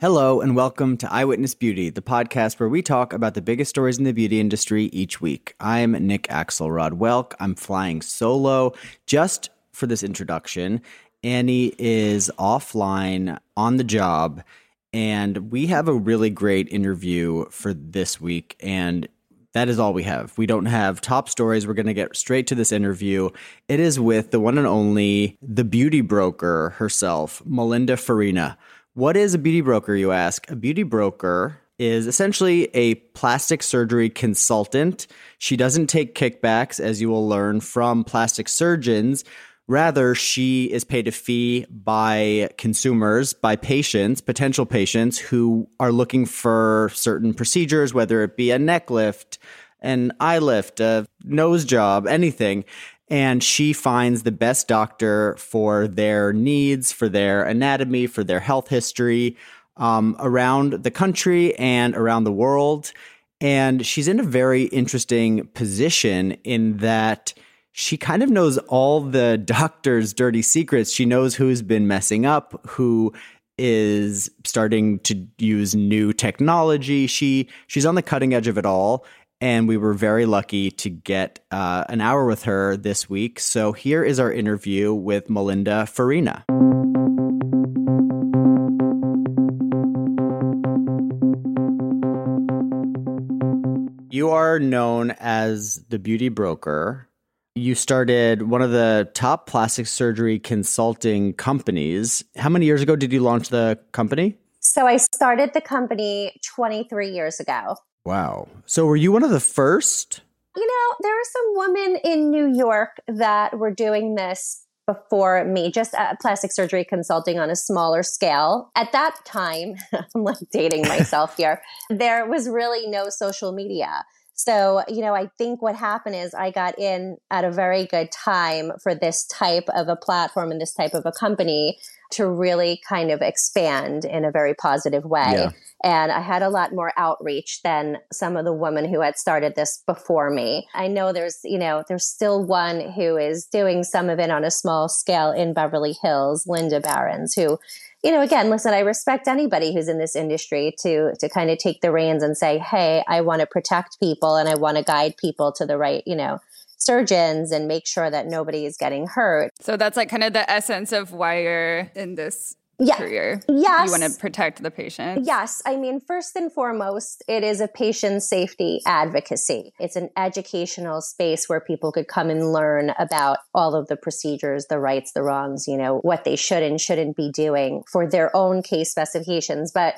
Hello, and welcome to Eyewitness Beauty, the podcast where we talk about the biggest stories in the beauty industry each week. I'm Nick Axelrod Welk. I'm flying solo just for this introduction. Annie is offline on the job, and we have a really great interview for this week. And that is all we have. We don't have top stories. We're going to get straight to this interview. It is with the one and only, the beauty broker herself, Melinda Farina. What is a beauty broker, you ask? A beauty broker is essentially a plastic surgery consultant. She doesn't take kickbacks, as you will learn from plastic surgeons. Rather, she is paid a fee by consumers, by patients, potential patients who are looking for certain procedures, whether it be a neck lift, an eye lift, a nose job, anything and she finds the best doctor for their needs, for their anatomy, for their health history um, around the country and around the world. And she's in a very interesting position in that she kind of knows all the doctor's dirty secrets. She knows who's been messing up, who is starting to use new technology. She she's on the cutting edge of it all and we were very lucky to get uh, an hour with her this week. So here is our interview with Melinda Farina. You are known as the beauty broker. You started one of the top plastic surgery consulting companies. How many years ago did you launch the company? So I started the company 23 years ago. Wow. So were you one of the first? You know, there are some women in New York that were doing this before me, just plastic surgery consulting on a smaller scale. At that time, I'm like dating myself here, there was really no social media. So, you know, I think what happened is I got in at a very good time for this type of a platform and this type of a company to really kind of expand in a very positive way. Yeah. And I had a lot more outreach than some of the women who had started this before me. I know there's, you know, there's still one who is doing some of it on a small scale in Beverly Hills, Linda Barons, who you know, again, listen, I respect anybody who's in this industry to to kind of take the reins and say, "Hey, I want to protect people and I want to guide people to the right, you know, surgeons and make sure that nobody is getting hurt." So that's like kind of the essence of why you're in this yeah. career. Yes. You want to protect the patient. Yes. I mean, first and foremost, it is a patient safety advocacy. It's an educational space where people could come and learn about all of the procedures, the rights, the wrongs, you know, what they should and shouldn't be doing for their own case specifications. But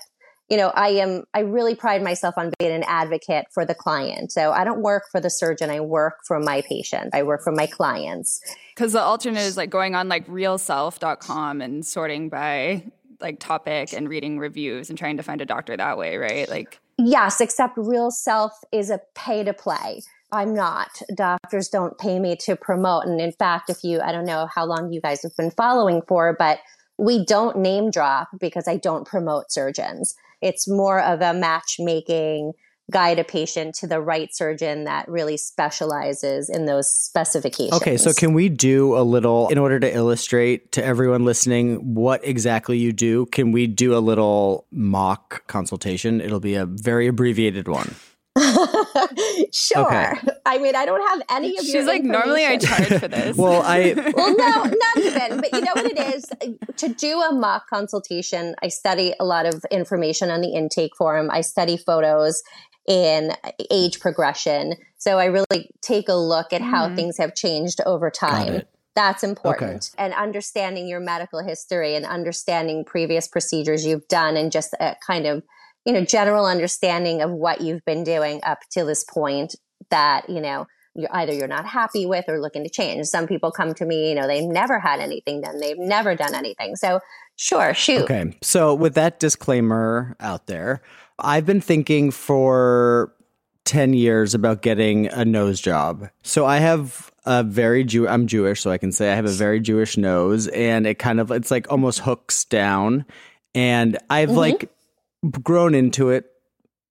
you know, I am, I really pride myself on being an advocate for the client. So I don't work for the surgeon. I work for my patient. I work for my clients. Cause the alternate is like going on like realself.com and sorting by like topic and reading reviews and trying to find a doctor that way, right? Like, yes, except Real Self is a pay to play. I'm not. Doctors don't pay me to promote. And in fact, if you, I don't know how long you guys have been following for, but we don't name drop because I don't promote surgeons. It's more of a matchmaking guide a patient to the right surgeon that really specializes in those specifications. Okay, so can we do a little in order to illustrate to everyone listening what exactly you do? Can we do a little mock consultation? It'll be a very abbreviated one. sure. Okay. I mean, I don't have any of you. She's like, normally I charge for this. well, I. well, no, not even. But you know what it is? To do a mock consultation, I study a lot of information on the intake form. I study photos in age progression. So I really take a look at how mm. things have changed over time. That's important. Okay. And understanding your medical history and understanding previous procedures you've done and just a kind of you know, general understanding of what you've been doing up to this point that, you know, you're either you're not happy with or looking to change. Some people come to me, you know, they've never had anything done. They've never done anything. So sure, shoot. Okay. So with that disclaimer out there, I've been thinking for 10 years about getting a nose job. So I have a very Jew I'm Jewish, so I can say I have a very Jewish nose and it kind of it's like almost hooks down. And I've mm-hmm. like grown into it,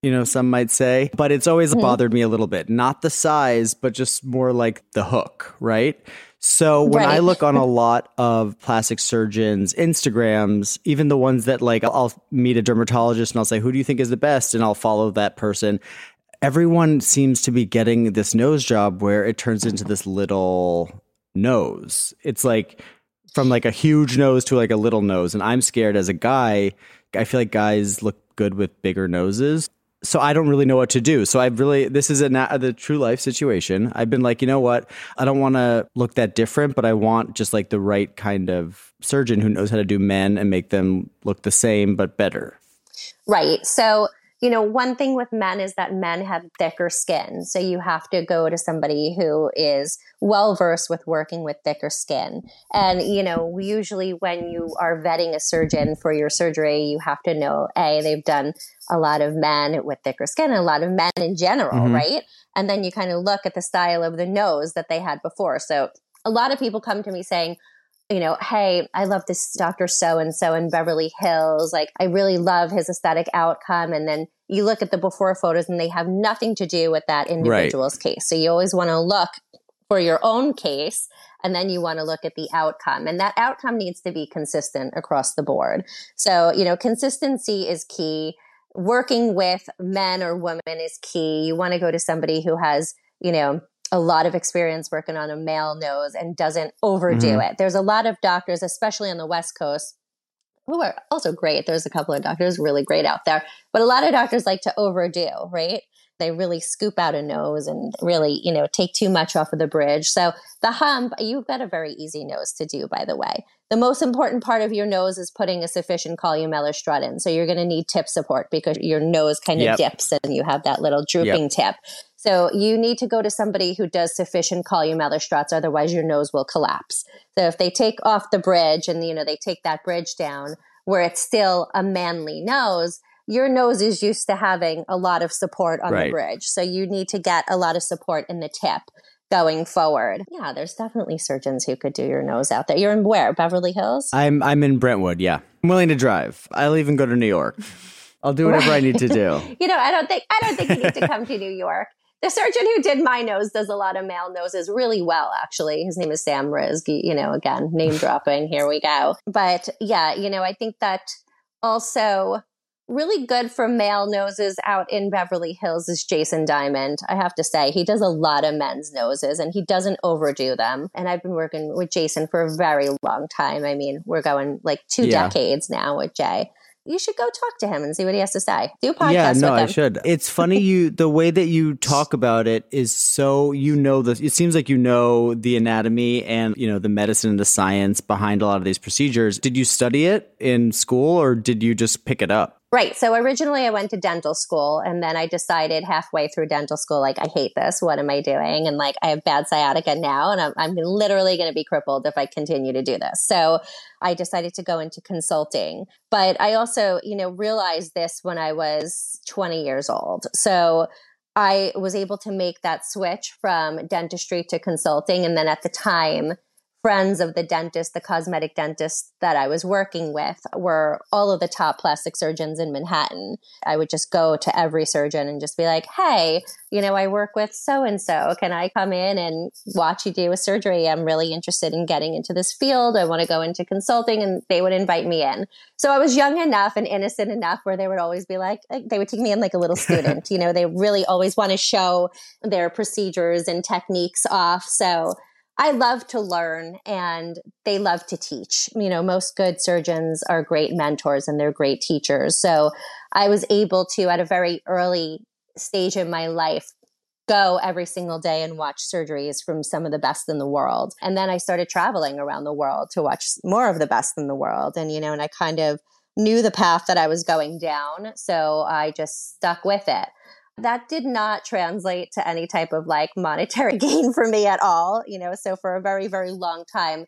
you know, some might say, but it's always mm-hmm. bothered me a little bit. Not the size, but just more like the hook, right? So when Right. I look on a lot of plastic surgeons' Instagrams, even the ones that like I'll meet a dermatologist and I'll say, "Who do you think is the best?" and I'll follow that person. Everyone seems to be getting this nose job where it turns into this little nose. It's like from like a huge nose to like a little nose, and I'm scared as a guy. I feel like guys look good with bigger noses so I don't really know what to do. So I've really this is a na- the true life situation. I've been like, you know what? I don't want to look that different, but I want just like the right kind of surgeon who knows how to do men and make them look the same but better. Right. So, you know, one thing with men is that men have thicker skin. So you have to go to somebody who is well versed with working with thicker skin. And, you know, usually when you are vetting a surgeon for your surgery, you have to know A, they've done a lot of men with thicker skin, and a lot of men in general, Mhm. right? And then you kind of look at the style of the nose that they had before. So a lot of people come to me saying, you know, hey, I love this Dr. So and so in Beverly Hills. Like, I really love his aesthetic outcome. And then you look at the before photos and they have nothing to do with that individual's case. So you always want to look for your own case and then you want to look at the outcome. And that outcome needs to be consistent across the board. So, you know, consistency is key. Working with men or women is key. You want to go to somebody who has, you know, a lot of experience working on a male nose and doesn't overdo Mhm. it. There's a lot of doctors, especially on the West Coast, who are also great. There's a couple of doctors really great out there, but a lot of doctors like to overdo, right? They really scoop out a nose and really, you know, take too much off of the bridge. So the hump, you've got a very easy nose to do, by the way. The most important part of your nose is putting a sufficient columellar strut in. So you're going to need tip support because your nose kind of Yep. dips and you have that little drooping tip. So you need to go to somebody who does sufficient columellar struts, otherwise your nose will collapse. So if they take off the bridge and you know they take that bridge down where it's still a manly nose, your nose is used to having a lot of support on Right. the bridge. So you need to get a lot of support in the tip going forward. Yeah, there's definitely surgeons who could do your nose out there. You're in where? Beverly Hills? I'm I'm in Brentwood, yeah. I'm willing to drive. I'll even go to New York. I'll do whatever I need to do. you know, I don't think I don't think you need to come to New York. The surgeon who did my nose does a lot of male noses really well, actually. His name is Sam Rizk. You know, again, name dropping. Here we go. But yeah, you know, I think that also really good for male noses out in Beverly Hills is Jason Diamond. I have to say, he does a lot of men's noses and he doesn't overdo them. And I've been working with Jason for a very long time. I mean, we're going like two Yeah. decades now with Jay. You should go talk to him and see what he has to say. Do a podcast yeah, no, with I him. should. It's funny you the way that you talk about it is so you know the it seems like you know the anatomy and you know the medicine and the science behind a lot of these procedures. Did you study it in school or did you just pick it up? Right. So originally I went to dental school and then I decided halfway through dental school, like, I hate this. What am I doing? And like, I have bad sciatica now and I'm, I'm literally going to be crippled if I continue to do this. So I decided to go into consulting. But I also, you know, realized this when I was 20 years old. So I was able to make that switch from dentistry to consulting. And then at the time, friends of the dentist, the cosmetic dentist that I was working with were all of the top plastic surgeons in Manhattan. I would just go to every surgeon and just be like, hey, you know, I work with so and so. Can I come in and watch you do a surgery? I'm really interested in getting into this field. I want to go into consulting. And they would invite me in. So I was young enough and innocent enough where they would always be like, they would take me in like a little student. you know, they really always want to show their procedures and techniques off. So I love to learn and they love to teach. You know, most good surgeons are great mentors and they're great teachers. So I was able to, at a very early stage in my life, go every single day and watch surgeries from some of the best in the world. And then I started traveling around the world to watch more of the best in the world. And, you know, and I kind of knew the path that I was going down. So I just stuck with it that did not translate to any type of like monetary gain for me at all you know so for a very very long time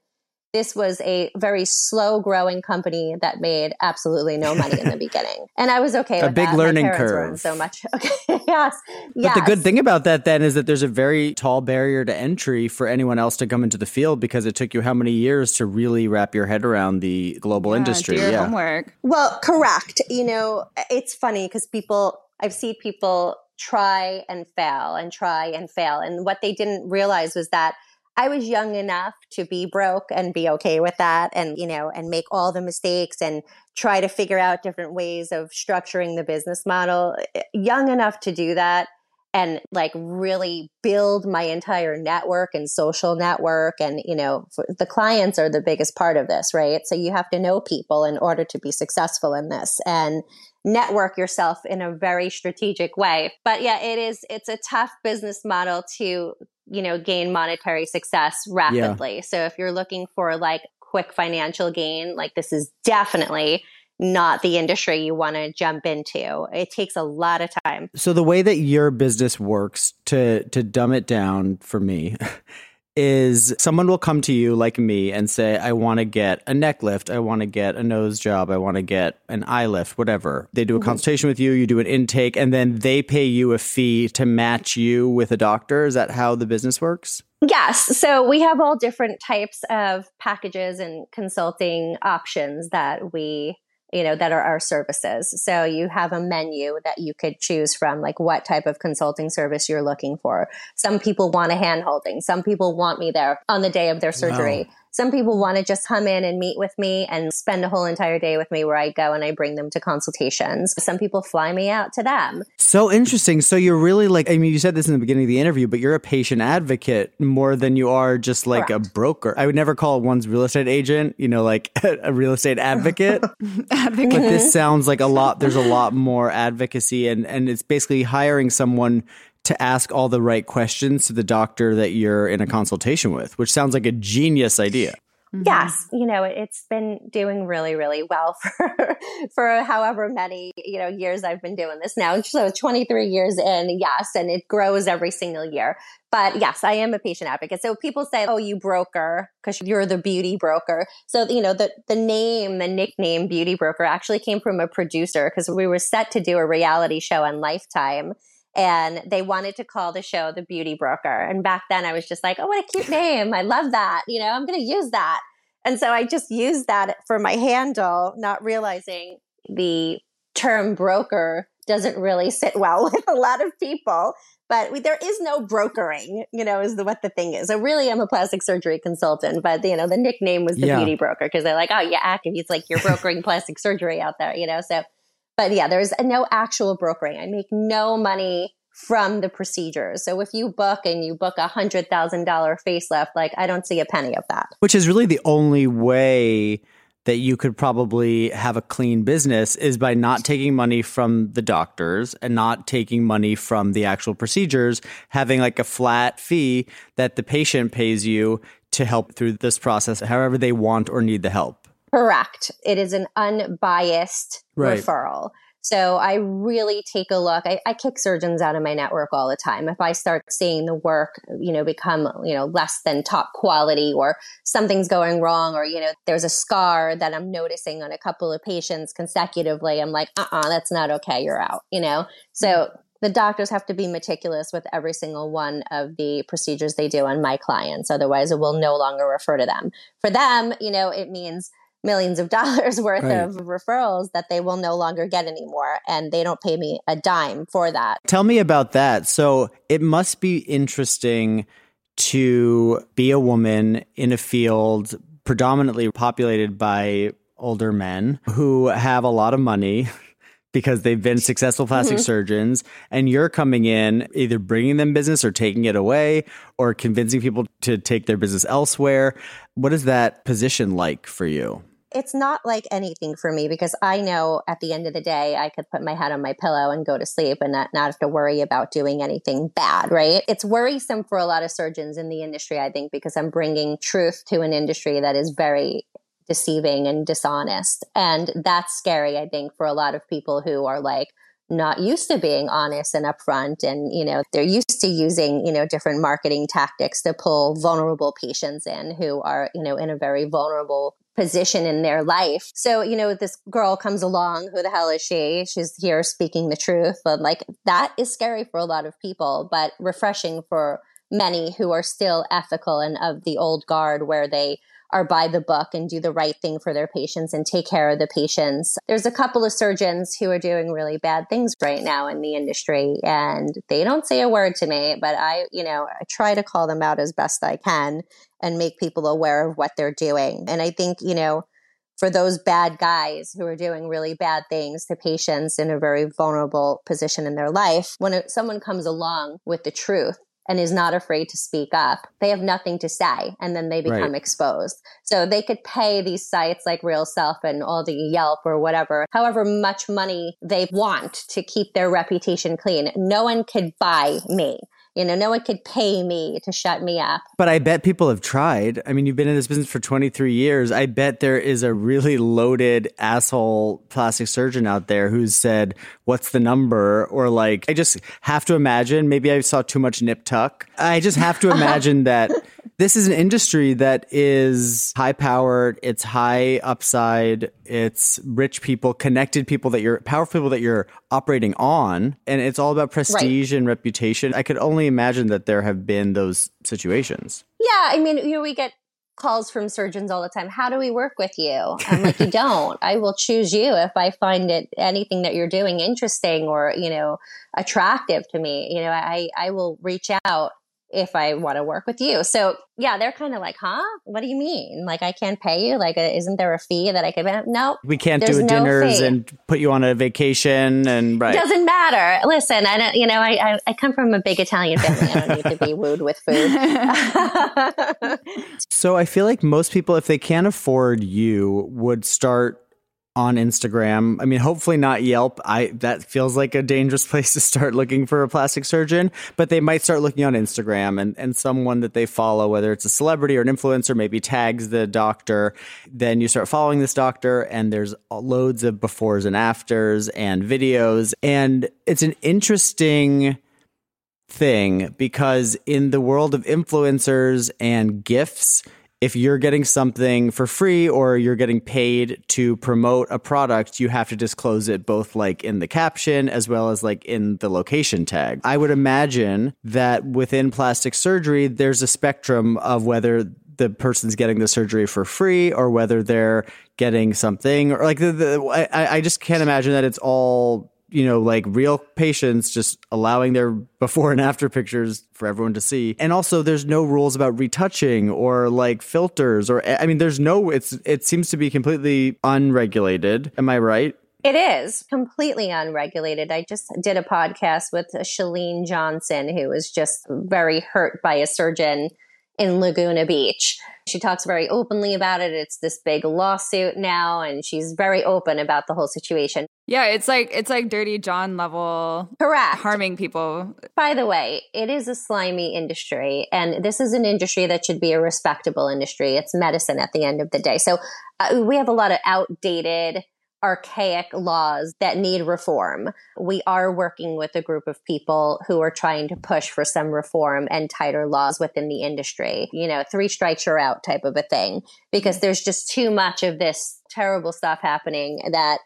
this was a very slow growing company that made absolutely no money in the beginning and i was okay A with big that. learning My curve. so much okay yes But the good thing about that then is that there's a very tall barrier to entry for anyone else to come into the field because it took you how many years to really wrap your head around the global Yeah, industry. Do your yeah. homework. Well, correct. You know, it's funny because people, I've seen people try and fail and try and fail. And what they didn't realize was that I was young enough to be broke and be okay with that and, you know, and make all the mistakes and try to figure out different ways of structuring the business model. Eh, young enough to do that and like really build my entire network and social network and you know the clients are the biggest part of this right? So you have to know people in order to be successful in this and network yourself in a very strategic way. But yeah it is it's a tough business model to you know gain monetary success rapidly. Yeah. so if you're looking for like quick financial gain like this is definitely not the industry you want to jump into. It takes a lot of time. So the way that your business works to to dumb it down for me is someone will come to you like me and say I want to get a neck lift, I want to get a nose job, I want to get an eye lift, whatever. They do a mm-hmm. consultation with you, you do an intake and then they pay you a fee to match you with a doctor. Is that how the business works? Yes. So we have all different types of packages and consulting options that we you know, that are our services. So you have a menu that you could choose from, like what type of consulting service you're looking for. Some people want a hand holding. Some people want me there on the day of their surgery. Wow. Some people want to just come in and meet with me and spend a whole entire day with me where I go and I bring them to consultations. Some people fly me out to them. So interesting. So you're really like, I mean, you said this in the beginning of the interview, but you're a patient advocate more than you are just like Correct. a broker. I would never call one's real estate agent, you know, like a real estate advocate. advocate. But this sounds like a lot, there's a lot more advocacy and, and it's basically hiring someone to ask all the right questions to the doctor that you're in a consultation with, which sounds like a genius idea. Mm-hmm. Yes, you know, it's been doing really, really well for for however many, you know, years I've been doing this now. So 23 years in, yes, and it grows every single year. But yes, I am a patient advocate. So people say, "Oh, you broker," because you're the beauty broker. So you know, the the name, the nickname beauty broker actually came from a producer because we were set to do a reality show on Lifetime and they wanted to call the show the beauty broker. And back then i was just like oh what a cute name. I love that. You know i'm going to use that. And so i just used that for my handle not realizing the term broker doesn't really sit well with a lot of people. But we, there is no brokering you know is the, what the thing is. So really i'm a plastic surgery consultant but you know the nickname was the yeah. beauty broker because they're like oh yeah active it's like you're brokering plastic surgery out there you know so but yeah, there's no actual brokering. I make no money from the procedures. So if you book and you book a hundred thousand dollar facelift, like I don't see a penny of that. Which is really the only way that you could probably have a clean business is by not taking money from the doctors and not taking money from the actual procedures, having like a flat fee that the patient pays you to help through this process however they want or need the help. Correct. It is an unbiased right. referral. So I really take a look. I, I, kick surgeons out of my network all the time. If I start seeing the work, you know, become, you know, less than top quality or something's going wrong or, you know, there's a scar that I'm noticing on a couple of patients consecutively, I'm like, uh-uh, that's not okay. You're out, you know? So mm-hmm. the doctors have to be meticulous with every single one of the procedures they do on my clients. Otherwise it will no longer refer to them. For them, you know, it means – millions of dollars worth right. of referrals that they will no longer get anymore and they don't pay me a dime for that. Tell me about that. So it must be interesting to be a woman in a field predominantly populated by older men who have a lot of money because they've been successful plastic mm-hmm. surgeons and you're coming in either bringing them business or taking it away or convincing people to take their business elsewhere. What is that position like for you? It's not like anything for me because I know at the end of the day, I could put my head on my pillow and go to sleep and not, not have to worry about doing anything bad, right? It's worrisome for a lot of surgeons in the industry, I think, because I'm bringing truth to an industry that is very deceiving and dishonest. And that's scary, I think, for a lot of people who are like, not used to being honest and upfront and you know they're used to using you know different marketing tactics to pull vulnerable patients in who are you know in a very vulnerable position in their life. So, you know, this girl comes along, who the hell is she? She's here speaking the truth. And like that is scary for a lot of people, but refreshing for many who are still ethical and of the old guard where they are by the book and do the right thing for their patients and take care of the patients. There's a couple of surgeons who are doing really bad things right now in the industry and they don't say a word to me, but I, you know, I try to call them out as best I can and make people aware of what they're doing. And I think, you know, for those bad guys who are doing really bad things to patients in a very vulnerable position in their life, when someone comes along with the truth and is not afraid to speak up, they have nothing to say and then they become right. exposed. So they could pay these sites like Real Self and all the Yelp or whatever, however much money they want to keep their reputation clean. No one could buy me. You know, no one could pay me to shut me up. But I bet people have tried. I mean, you've been in this business for 23 years. I bet there is a really loaded asshole plastic surgeon out there who's said, What's the number? Or like, I just have to imagine, maybe I saw too much nip tuck. I just have to imagine that this is an industry that is high powered, it's high upside, it's rich people, connected people that you're powerful people that you're operating on, and it's all about prestige right. and reputation. I could only imagine that there have been those situations. Yeah, I mean, you know, we get calls from surgeons all the time. How do we work with you? I'm like, you don't. I will choose you if I find it anything that you're doing interesting or, you know, attractive to me. You know, I I will reach out if I want to work with you. So yeah, they're kind of like, huh? What do you mean? Like I can't pay you? Like, uh, isn't there a fee that I could? No, we can't do dinners no and put you on a vacation and right. Doesn't matter. Listen, I don't. You know, I, I, I come from a big Italian family. I don't need to be wooed with food. so I feel like most people, if they can't afford you, would start on Instagram. I mean, hopefully not Yelp. I that feels like a dangerous place to start looking for a plastic surgeon, but they might start looking on Instagram and and someone that they follow, whether it's a celebrity or an influencer, maybe tags the doctor. Then you start following this doctor and there's loads of befores and afters and videos and it's an interesting thing because in the world of influencers and gifts, if you're getting something for free or you're getting paid to promote a product, you have to disclose it both like in the caption as well as like in the location tag. I would imagine that within plastic surgery, there's a spectrum of whether the person's getting the surgery for free or whether they're getting something or like the, the I, I just can't imagine that it's all you know, like real patients just allowing their before and after pictures for everyone to see. And also there's no rules about retouching or like filters or I mean there's no it's it seems to be completely unregulated. Am I right? It is completely unregulated. I just did a podcast with Shalene Johnson, who was just very hurt by a surgeon in Laguna Beach. She talks very openly about it. It's this big lawsuit now, and she's very open about the whole situation. Yeah, it's like it's like dirty John level correct harming people. By the way, it is a slimy industry and this is an industry that should be a respectable industry. It's medicine at the end of the day. So uh, we have a lot of outdated archaic laws that need reform. We are working with a group of people who are trying to push for some reform and tighter laws within the industry. You know, three strikes you're out type of a thing because there's just too much of this terrible stuff happening that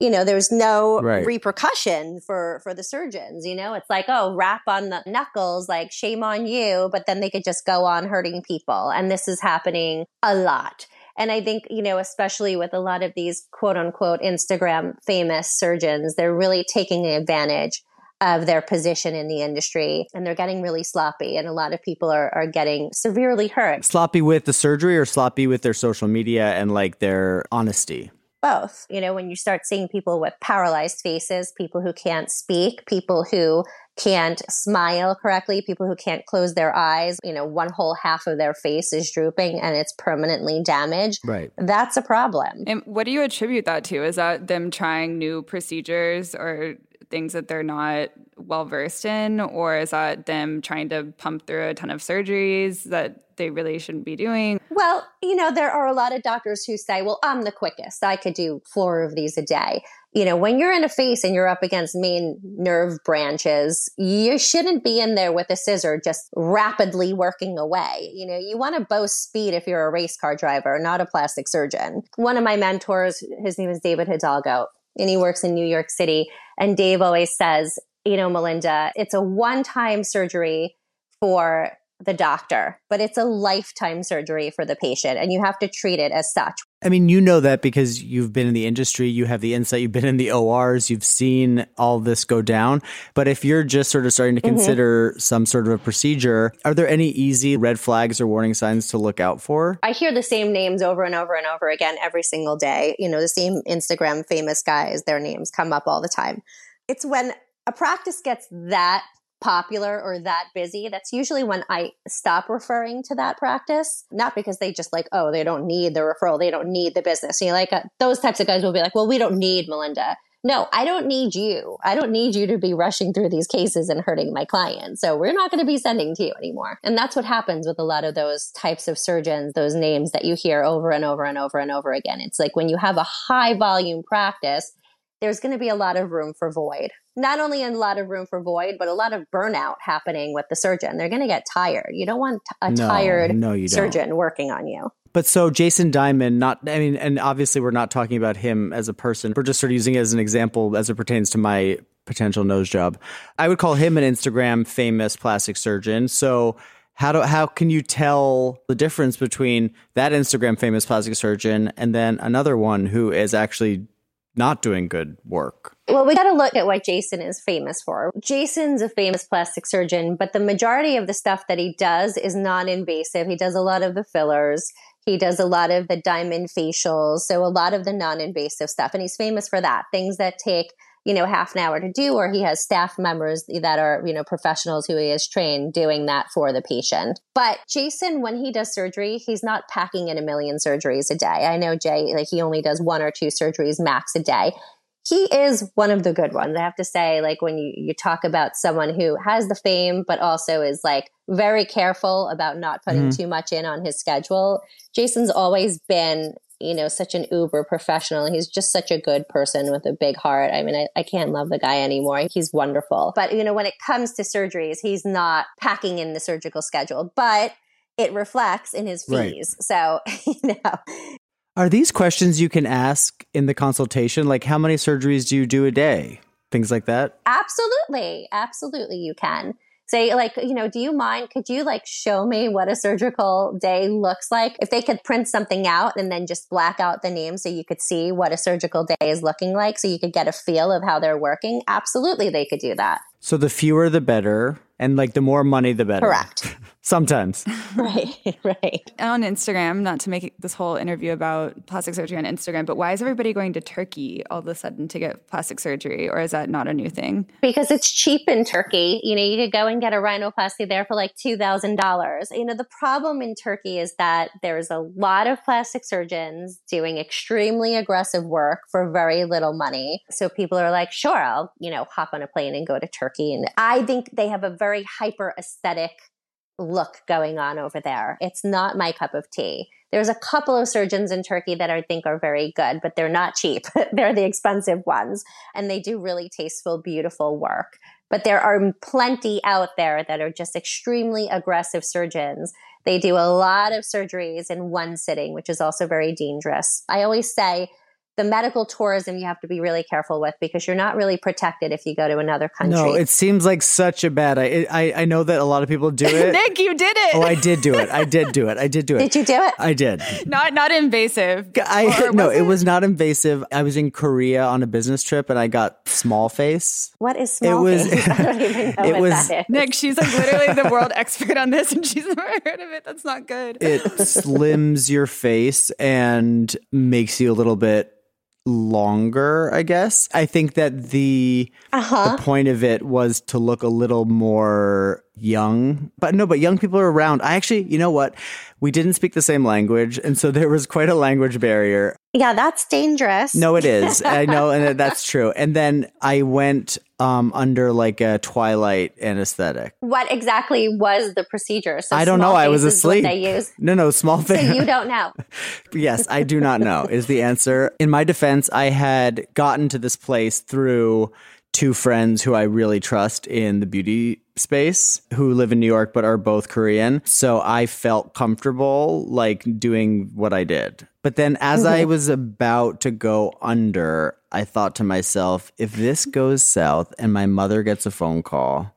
you know there's no right. repercussion for for the surgeons you know it's like oh rap on the knuckles like shame on you but then they could just go on hurting people and this is happening a lot and I think, you know, especially with a lot of these quote unquote Instagram famous surgeons, they're really taking advantage of their position in the industry and they're getting really sloppy and a lot of people are, are getting severely hurt. Sloppy with the surgery or sloppy with their social media and like their honesty both. You know, when you start seeing people with paralyzed faces, people who can't speak, people who can't smile correctly, people who can't close their eyes, you know, one whole half of their face is drooping and it's permanently damaged. Right. That's a problem. And what do you attribute that to? Is that them trying new procedures or things that they're not well versed in, or is that them trying to pump through a ton of surgeries that they really shouldn't be doing? Well, you know, there are a lot of doctors who say, well, I'm the quickest. I could do four of these a day. You know, when you're in a face and you're up against main nerve branches, you shouldn't be in there with a scissor just rapidly working away. You know, you want to boast speed if you're a race car driver, not a plastic surgeon. One of my mentors, his name is David Hidalgo, and he works in New York City. And Dave always says, you know, Melinda, it's a one time surgery for the doctor, but it's a lifetime surgery for the patient and you have to treat it as such. I mean, you know that because you've been in the industry, you have the insight, you've been in the ORs, you've seen all this go down. But if you're just sort of starting to Mm-hmm. consider some sort of a procedure, are there any easy red flags or warning signs to look out for? I hear the same names over and over and over again every single day. You know, the same Instagram famous guys, their names come up all the time. It's when a practice gets that popular or that busy, that's usually when I stop referring to that practice. Not because they just like, oh, they don't need the referral, they don't need the business. You like uh, those types of guys will be like, well, we don't need Melinda. No, I don't need you. I don't need you to be rushing through these cases and hurting my client. So we're not going to be sending to you anymore. And that's what happens with a lot of those types of surgeons, those names that you hear over and over and over and over again. It's like when you have a high volume practice, there's going to be a lot of room for void. Not only a lot of room for void, but a lot of burnout happening with the surgeon. They're going to get tired. You don't want a No, tired no, you don't. surgeon working on you. But so Jason Diamond, not, I mean, and obviously we're not talking about him as a person. We're just sort of using it as an example as it pertains to my potential nose job. I would call him an Instagram famous plastic surgeon. So how do how can you tell the difference between that Instagram famous plastic surgeon and then another one who is actually not doing good work? Well, we got to look at what Jason is famous for. Jason's a famous plastic surgeon, but the majority of the stuff that he does is non invasive. He does a lot of the fillers. He does a lot of the diamond facials. So a lot of the non invasive stuff. And he's famous for that. Things that take, you know, half an hour to do, or he has staff members that are, you know, professionals who he has trained doing that for the patient. But Jason, when he does surgery, he's not packing in a million surgeries a day. I know Jay, like he only does one or two surgeries max a day he is one of the good ones. I have to say, like when you, you talk about someone who has the fame, but also is like very careful about not putting Mhm. too much in on his schedule. Jason's always been, you know, such an uber professional. He's just such a good person with a big heart. I mean, I, I can't love the guy anymore. He's wonderful. But, you know, when it comes to surgeries, he's not packing in the surgical schedule, but it reflects in his Right. fees. So, you know, Are these questions you can ask in the consultation? Like, how many surgeries do you do a day? Things like that? Absolutely. Absolutely, you can. Say, like, you know, do you mind? Could you like show me what a surgical day looks like? If they could print something out and then just black out the name so you could see what a surgical day is looking like so you could get a feel of how they're working, absolutely they could do that. So the fewer the better, and like the more money the better. Correct. Sometimes. right, right. on Instagram, not to make this whole interview about plastic surgery on Instagram, but why is everybody going to Turkey all of a sudden to get plastic surgery? Or is that not a new thing? because it's cheap in Turkey. You know, you could go and get a rhinoplasty there for like $2,000. You know, the problem in Turkey is that there's a lot of plastic surgeons doing extremely aggressive work for very little money. So people are like, sure, I'll, you know, hop on a plane and go to Turkey. And I think they have a very hyper aesthetic look going on over there. It's not my cup of tea. There's a couple of surgeons in Turkey that I think are very good, but they're not cheap. they're the expensive ones and they do really tasteful, beautiful work. But there are plenty out there that are just extremely aggressive surgeons. They do a lot of surgeries in one sitting, which is also very dangerous. I always say the medical tourism you have to be really careful with because you're not really protected if you go to another country. No, it seems like such a bad. I I, I know that a lot of people do it. Nick, you did it. oh, I did do it. I did do it. I did do it. Did you do it? I did. not not invasive. I no, was it was not invasive. I was in Korea on a business trip and I got small face. What is small was- face? I don't even know it what was- that is. Nick, she's like literally the world expert on this, and she's never heard of it. That's not good. It slims your face and makes you a little bit longer, I guess. I think that the Uh-huh. the point of it was to look a little more young. But no, but young people are around. I actually, you know what? We didn't speak the same language, and so there was quite a language barrier. Yeah, that's dangerous. No, it is. I know, and that's true. And then I went um, under like a twilight anesthetic. What exactly was the procedure? So I don't know. I was face is what asleep. They use. No, no, small So thing. you don't know. yes, I do not know is the answer. In my defense, I had gotten to this place through two friends who I really trust in the beauty space who live in New York but are both Korean. So I felt comfortable like doing what I did. But then as I was about to go under, I thought to myself, if this goes south and my mother gets a phone call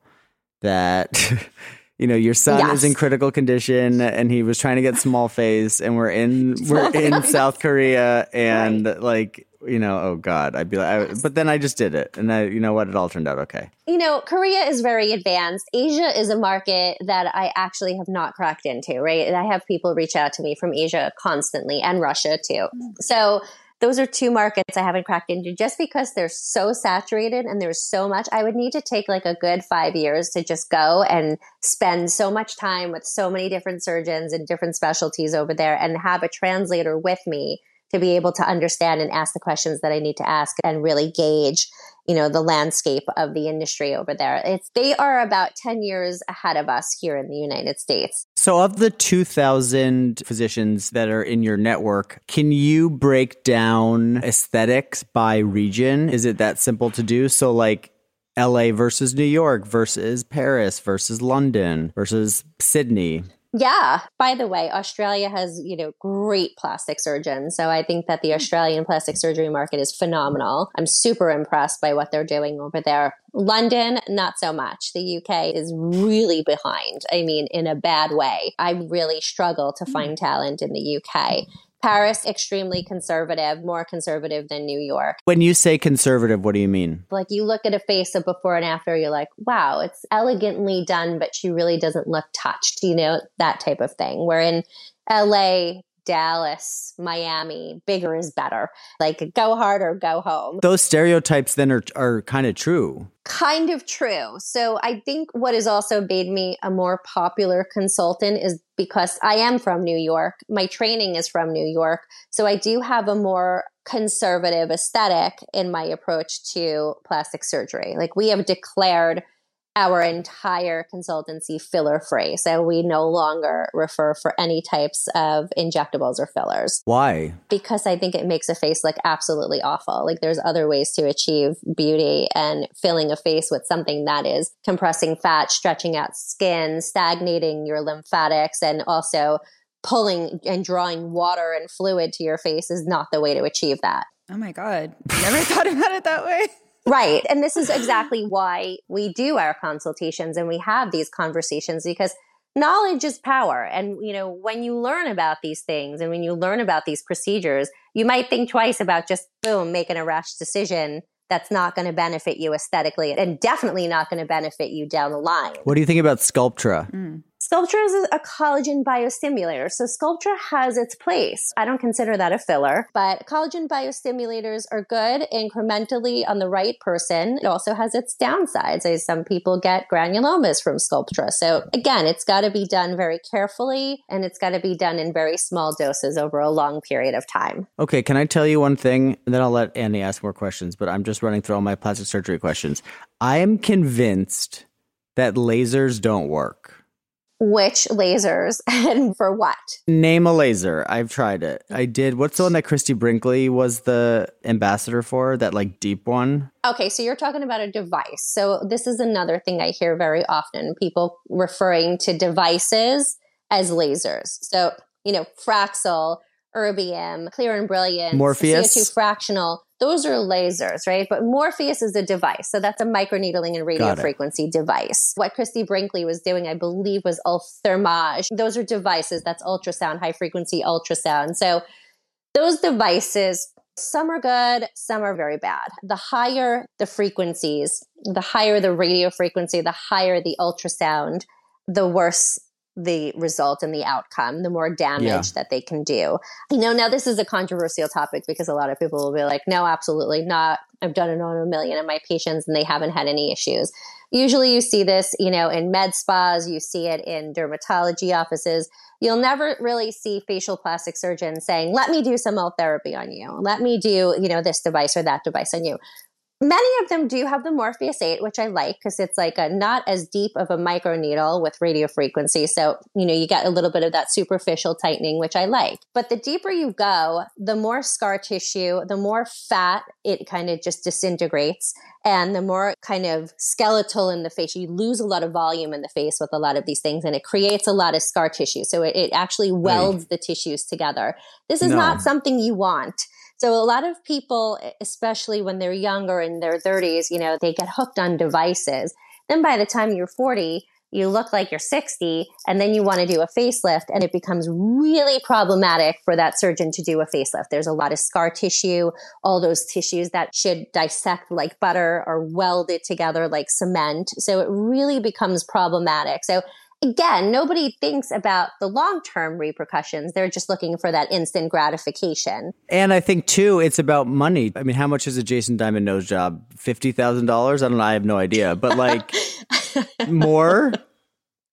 that you know, your son Yes. is in critical condition and he was trying to get small face and we're in we're in South Korea and like, you know, oh god, I'd be like I, but then I just did it and I you know what, it all turned out okay. you know, Korea is very advanced. Asia is a market that I actually have not cracked into, right? And I have people reach out to me from Asia constantly and Russia too. Mm. So those are two markets I haven't cracked into just because they're so saturated and there's so much. I would need to take like a good five years to just go and spend so much time with so many different surgeons and different specialties over there and have a translator with me to be able to understand and ask the questions that I need to ask and really gauge you know the landscape of the industry over there it's they are about 10 years ahead of us here in the united states So of the 2000 physicians that are in your network, can you break down aesthetics by region? Is it that simple to do? So like LA versus New York versus Paris versus London versus Sydney. Yeah by the way australia has you know great plastic surgeons so i think that the hmm. australian plastic surgery market is phenomenal. I'm super impressed by what they're doing over there. London not so much. The uk is really behind i mean in a bad way. I really struggle to hmm. find talent in the uk paris extremely conservative more conservative than new york When you say conservative, what do you mean? like you look at a face of before and after you're like wow it's elegantly done but she really doesn't look touched you know that type of thing where in la dallas miami bigger is better. Like go hard or go home. Those stereotypes then are are kind of true. kind of true. So i think what has also made me a more popular consultant is because i am from new york. My training is from new york. So i do have a more conservative aesthetic in my approach to plastic surgery. Like we have declared our entire consultancy filler free so we no longer refer for any types of injectables or fillers Why? because I think it makes a face look absolutely awful. Like there's other ways to achieve beauty and filling a face with something that is compressing fat, stretching out skin, stagnating your lymphatics, and also pulling and drawing water and fluid to your face is not the way to achieve that. Oh my God. Never thought about it that way. Right. And this is exactly why we do our consultations and we have these conversations because knowledge is power. And, you know, when you learn about these things and when you learn about these procedures, you might think twice about just boom, making a rash decision that's not going to benefit you aesthetically and definitely not going to benefit you down the line. What do you think about Sculptra? Mm. Sculptra is a collagen biostimulator. So Sculptra has its place. I don't consider that a filler, but collagen biostimulators are good incrementally on the right person. It also has its downsides. As some people get granulomas from Sculptra. So again, it's got to be done very carefully and it's got to be done in very small doses over a long period of time. Okay, can I tell you one thing? And then I'll let Annie ask more questions, but I'm just running through all my plastic surgery questions. I am convinced that lasers don't work. Which lasers and for what? Name a laser. I've tried it. I did. What's the one that Christie Brinkley was the ambassador for? That like deep one? Okay, so you're talking about a device. So this is another thing I hear very often people referring to devices as lasers. So, you know, Fraxel, Erbium, Clear and Brilliant, Morpheus? CO2 fractional, those are lasers, right? But Morpheus is a device. So that's a microneedling and radio frequency device. What Christie Brinkley was doing, I believe, was ulthermage. Those are devices. That's ultrasound, high frequency ultrasound. So those devices some are good, some are very bad. The higher the frequencies, the higher the radio frequency, the higher the ultrasound, the worse the result and the outcome, the more damage Yeah. that they can do. You know, now this is a controversial topic because a lot of people will be like, no, absolutely not. I've done it on a million of my patients and they haven't had any issues. Usually you see this, you know, in med spas, you see it in dermatology offices. You'll never really see facial plastic surgeons saying, let me do some therapy on you. Let me do, you know, this device or that device on you. Many of them do have the Morpheus 8, which I like because it's like a not as deep of a micro needle with radio frequency. So, you know, you get a little bit of that superficial tightening, which I like. But the deeper you go, the more scar tissue, the more fat it kind of just disintegrates and the more kind of skeletal in the face. You lose a lot of volume in the face with a lot of these things and it creates a lot of scar tissue. So it, it actually welds the tissues together. This is No. not something you want. So a lot of people, especially when they're younger in their 30s, you know, they get hooked on devices. Then by the time you're 40, you look like you're 60 and then you want to do a facelift and it becomes really problematic for that surgeon to do a facelift. There's a lot of scar tissue, all those tissues that should dissect like butter are welded together like cement. So it really becomes problematic. So again, nobody thinks about the long term repercussions. They're just looking for that instant gratification. And I think too, it's about money. I mean, how much is a Jason Diamond nose job? Fifty thousand dollars? I don't know. I have no idea, but like more.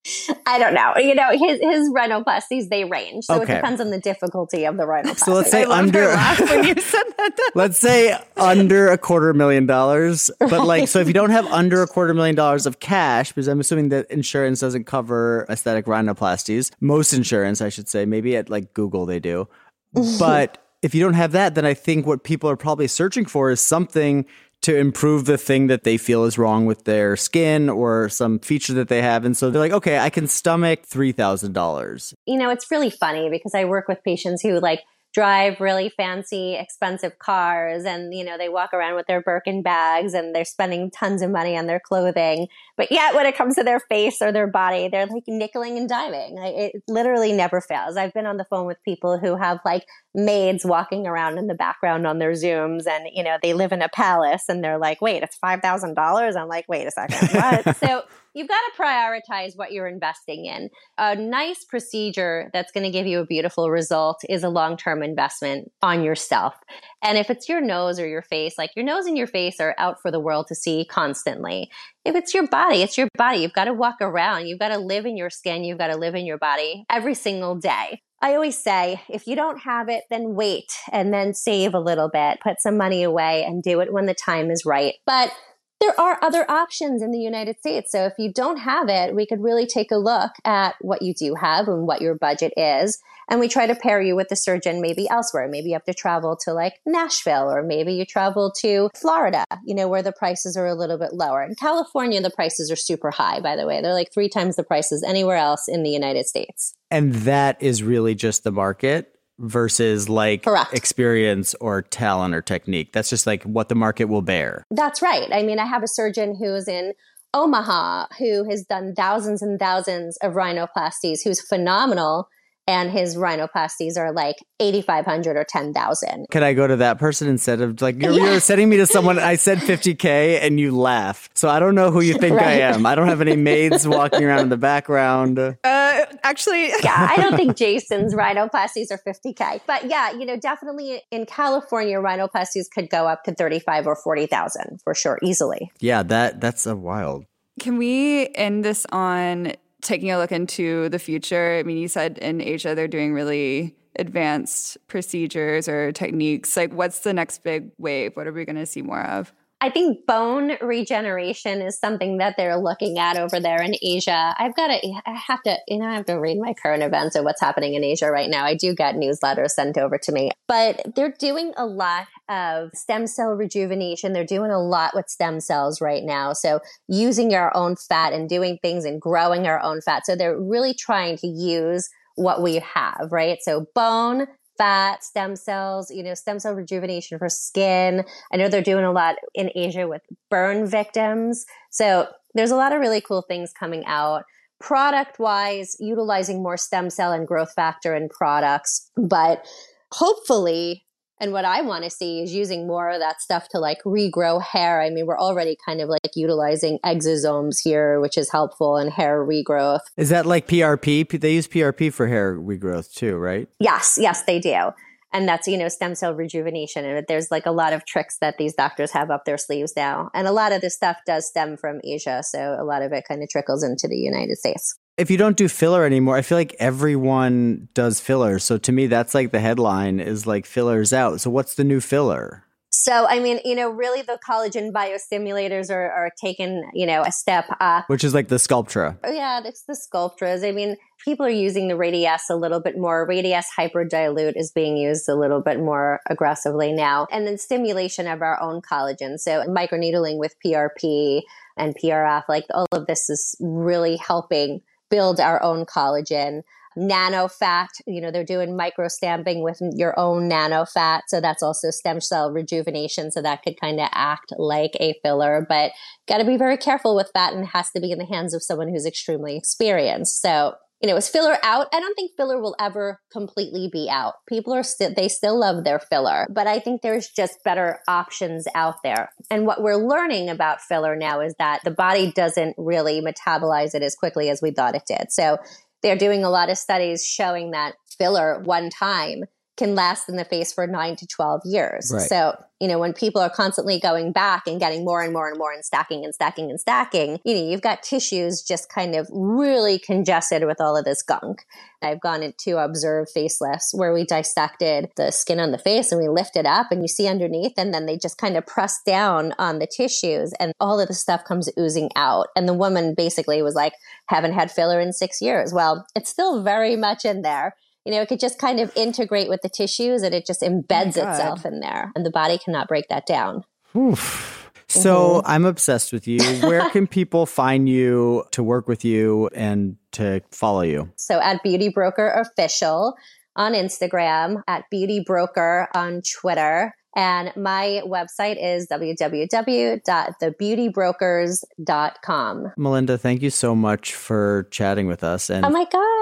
I don't know. You know, his his rhinoplasties they range, so okay. it depends on the difficulty of the rhinoplasty. So let's say under when you said that. let's say under a quarter million dollars, but right. like, so if you don't have under a quarter million dollars of cash, because I'm assuming that insurance doesn't cover aesthetic rhinoplasties, most insurance, I should say, maybe at like Google they do, but. if you don't have that, then I think what people are probably searching for is something to improve the thing that they feel is wrong with their skin or some feature that they have. And so they're like, okay, I can stomach $3,000. You know, it's really funny because I work with patients who like drive really fancy, expensive cars and, you know, they walk around with their Birkin bags and they're spending tons of money on their clothing. But yet when it comes to their face or their body, they're like nickeling and diming. It literally never fails. I've been on the phone with people who have like maids walking around in the background on their Zooms and, you know, they live in a palace and they're like, wait, it's $5,000. I'm like, wait a second. What? so you've got to prioritize what you're investing in. A nice procedure that's going to give you a beautiful result is a long term investment on yourself. And if it's your nose or your face, like your nose and your face are out for the world to see constantly. If it's your body, it's your body. You've got to walk around. You've got to live in your skin. You've got to live in your body every single day. I always say, if you don't have it, then wait and then save a little bit, put some money away and do it when the time is right. But there are other options in the United States. So if you don't have it, we could really take a look at what you do have and what your budget is. And we try to pair you with a surgeon maybe elsewhere. Maybe you have to travel to like Nashville or maybe you travel to Florida, you know, where the prices are a little bit lower. In California, the prices are super high, by the way. They're like three times the prices anywhere else in the United States. And that is really just the market versus like Correct. experience or talent or technique. That's just like what the market will bear. That's right. I mean, I have a surgeon who's in Omaha who has done thousands and thousands of rhinoplasties, who's phenomenal and his rhinoplasties are like 8500 or 10,000. Can I go to that person instead of like you're, yeah. you're sending me to someone I said 50k and you laugh. So I don't know who you think right. I am. I don't have any maids walking around in the background. Uh actually Yeah, I don't think Jason's rhinoplasties are 50k. But yeah, you know, definitely in California rhinoplasties could go up to 35 or 40,000 for sure easily. Yeah, that that's a wild. Can we end this on taking a look into the future, I mean, you said in Asia they're doing really advanced procedures or techniques. Like, what's the next big wave? What are we going to see more of? I think bone regeneration is something that they're looking at over there in Asia. I've got to, I have to, you know, I have to read my current events of what's happening in Asia right now. I do get newsletters sent over to me, but they're doing a lot of stem cell rejuvenation. They're doing a lot with stem cells right now. So using our own fat and doing things and growing our own fat. So they're really trying to use what we have, right? So bone, fat, stem cells, you know, stem cell rejuvenation for skin. I know they're doing a lot in Asia with burn victims. So there's a lot of really cool things coming out. Product wise, utilizing more stem cell and growth factor in products, but hopefully and what I want to see is using more of that stuff to like regrow hair. I mean, we're already kind of like utilizing exosomes here, which is helpful in hair regrowth. Is that like PRP? They use PRP for hair regrowth too, right? Yes, yes, they do. And that's, you know, stem cell rejuvenation. And there's like a lot of tricks that these doctors have up their sleeves now. And a lot of this stuff does stem from Asia. So a lot of it kind of trickles into the United States if you don't do filler anymore, I feel like everyone does filler. So to me, that's like the headline is like fillers out. So what's the new filler? So, I mean, you know, really the collagen biostimulators are, are taking, you know, a step up. Which is like the Sculptra. Oh, yeah, it's the Sculptras. I mean, people are using the Radiesse a little bit more. Radiesse Hyperdilute is being used a little bit more aggressively now. And then stimulation of our own collagen. So microneedling with PRP and PRF, like all of this is really helping build our own collagen. nano fat. You know, they're doing micro stamping with your own nano fat. So that's also stem cell rejuvenation. So that could kind of act like a filler, but got to be very careful with that and has to be in the hands of someone who's extremely experienced. So you know, is filler out? I don't think filler will ever completely be out. People are still, they still love their filler, but I think there's just better options out there. And what we're learning about filler now is that the body doesn't really metabolize it as quickly as we thought it did. So they're doing a lot of studies showing that filler one time can last in the face for nine to 12 years. Right. So, you know, when people are constantly going back and getting more and more and more and stacking and stacking and stacking, you know, you've got tissues just kind of really congested with all of this gunk. I've gone into observe facelifts where we dissected the skin on the face and we lift it up and you see underneath and then they just kind of press down on the tissues and all of the stuff comes oozing out. And the woman basically was like, haven't had filler in six years. Well, it's still very much in there you know, it could just kind of integrate with the tissues and it just embeds oh itself in there. And the body cannot break that down. Oof. So mm-hmm. I'm obsessed with you. Where can people find you to work with you and to follow you? So at Beauty Broker Official on Instagram, at Beauty Broker on Twitter. And my website is www.thebeautybrokers.com. Melinda, thank you so much for chatting with us. And oh my God,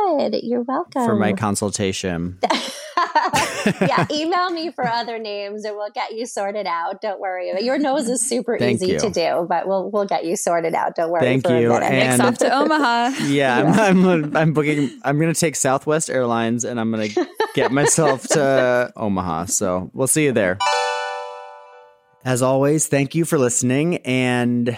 you're welcome. For my consultation. yeah, email me for other names and we'll get you sorted out. Don't worry. Your nose is super easy you. to do, but we'll we'll get you sorted out. Don't worry. Thank you. And off to Omaha. Yeah, I'm, I'm, I'm booking. I'm going to take Southwest Airlines and I'm going to get myself to Omaha. So we'll see you there. As always, thank you for listening. And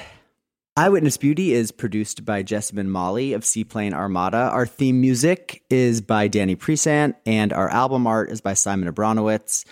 Eyewitness Beauty is produced by Jessamine Molly of Seaplane Armada. Our theme music is by Danny Presant, and our album art is by Simon Abranowicz.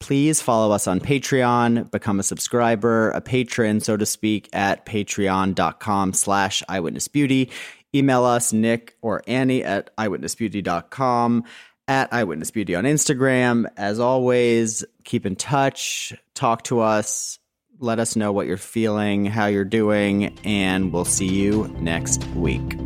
Please follow us on Patreon, become a subscriber, a patron, so to speak, at patreon.com slash eyewitnessbeauty. Email us, Nick or Annie at eyewitnessbeauty.com at Eyewitness Beauty on Instagram. As always, keep in touch, talk to us, let us know what you're feeling, how you're doing, and we'll see you next week.